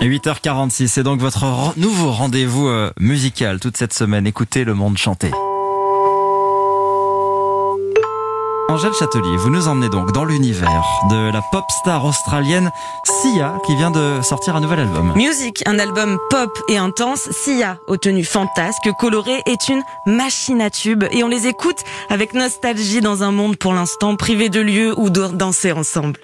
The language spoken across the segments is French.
8h46, c'est donc votre nouveau rendez-vous euh, musical toute cette semaine. Écoutez le monde chanter. Angèle Châtelier, vous nous emmenez donc dans l'univers de la pop star australienne Sia qui vient de sortir un nouvel album. Music, un album pop et intense, Sia, aux tenues fantasques, colorées, est une machine à tubes et on les écoute avec nostalgie dans un monde pour l'instant privé de lieux où danser ensemble.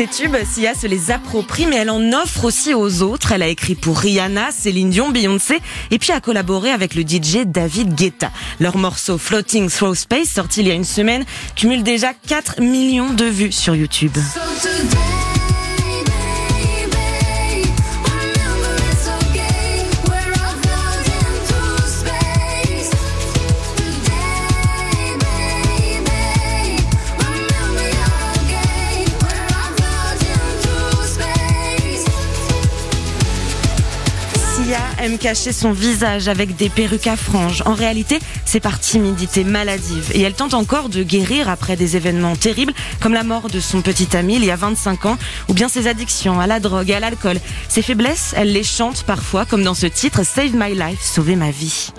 Ces tubes, Sia se les approprie, mais elle en offre aussi aux autres. Elle a écrit pour Rihanna, Céline Dion, Beyoncé, et puis a collaboré avec le DJ David Guetta. Leur morceau Floating Through Space, sorti il y a une semaine, cumule déjà 4 millions de vues sur YouTube. Sia aime cacher son visage avec des perruques à franges. En réalité, c'est par timidité maladive. Et elle tente encore de guérir après des événements terribles, comme la mort de son petit ami il y a 25 ans, ou bien ses addictions à la drogue et à l'alcool. Ses faiblesses, elle les chante parfois, comme dans ce titre Save My Life, Sauver ma vie.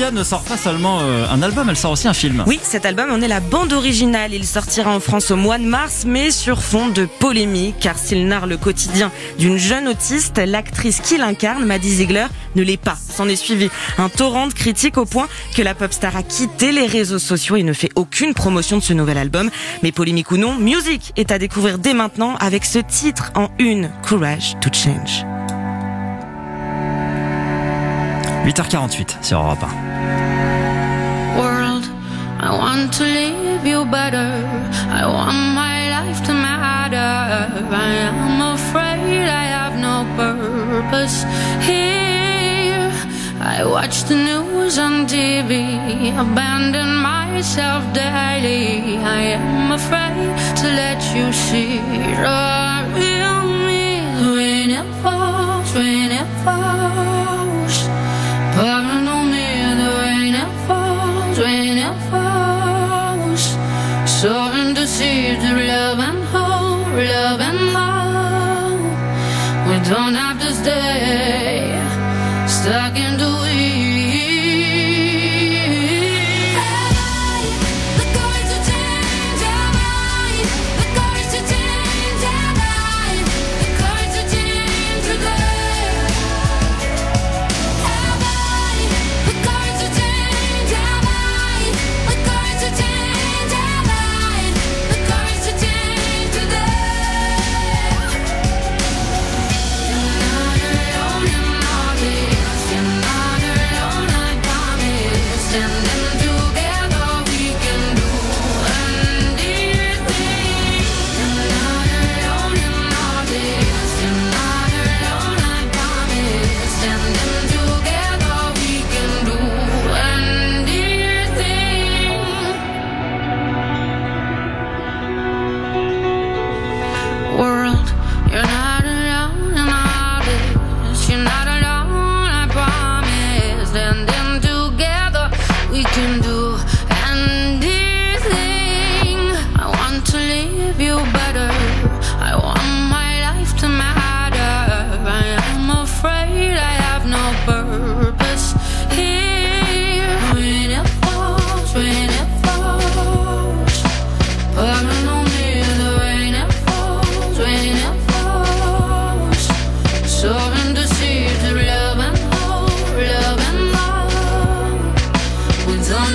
Ne sort pas seulement euh, un album, elle sort aussi un film. Oui, cet album en est la bande originale. Il sortira en France au mois de mars, mais sur fond de polémique, car s'il narre le quotidien d'une jeune autiste, l'actrice qui l'incarne, Maddie Ziegler, ne l'est pas. S'en est suivi un torrent de critiques au point que la pop star a quitté les réseaux sociaux et ne fait aucune promotion de ce nouvel album. Mais polémique ou non, Music est à découvrir dès maintenant avec ce titre en une, Courage to Change. 8h48 sur Europe 1. world. I want to leave you better. I want my life to matter. I am afraid I have no purpose here. I watch the news on TV, abandon myself daily. I am afraid to let you see love and hope, love and hope. We don't have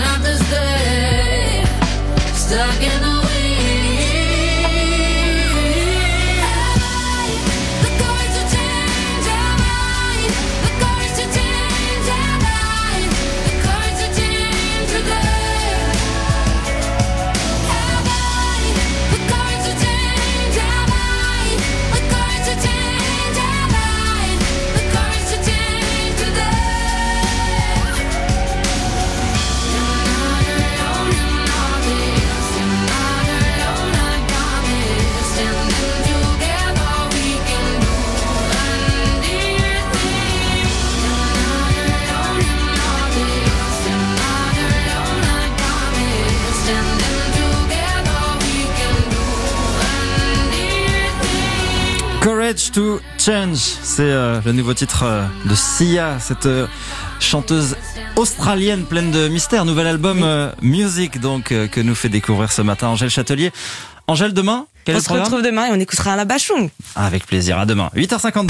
have to stay stuck in the The Courage to Change, c'est euh, le nouveau titre euh, de Sia, cette euh, chanteuse australienne pleine de mystères. Nouvel album Music donc que nous fait découvrir ce matin Angèle Châtelier. Angèle, demain, On se retrouve demain et on écoutera la Bachung. Avec plaisir, à demain. 8h50.